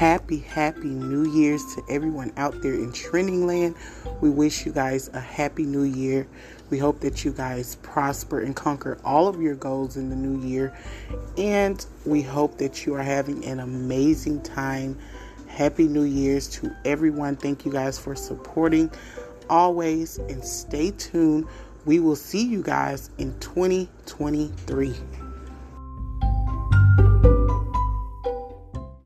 Happy, happy New Year's to everyone out there in trending land. We wish you guys a happy new year. We hope that you guys prosper and conquer all of your goals in the new year. And we hope that you are having an amazing time. Happy New Year's to everyone. Thank you guys for supporting always and stay tuned. We will see you guys in 2023.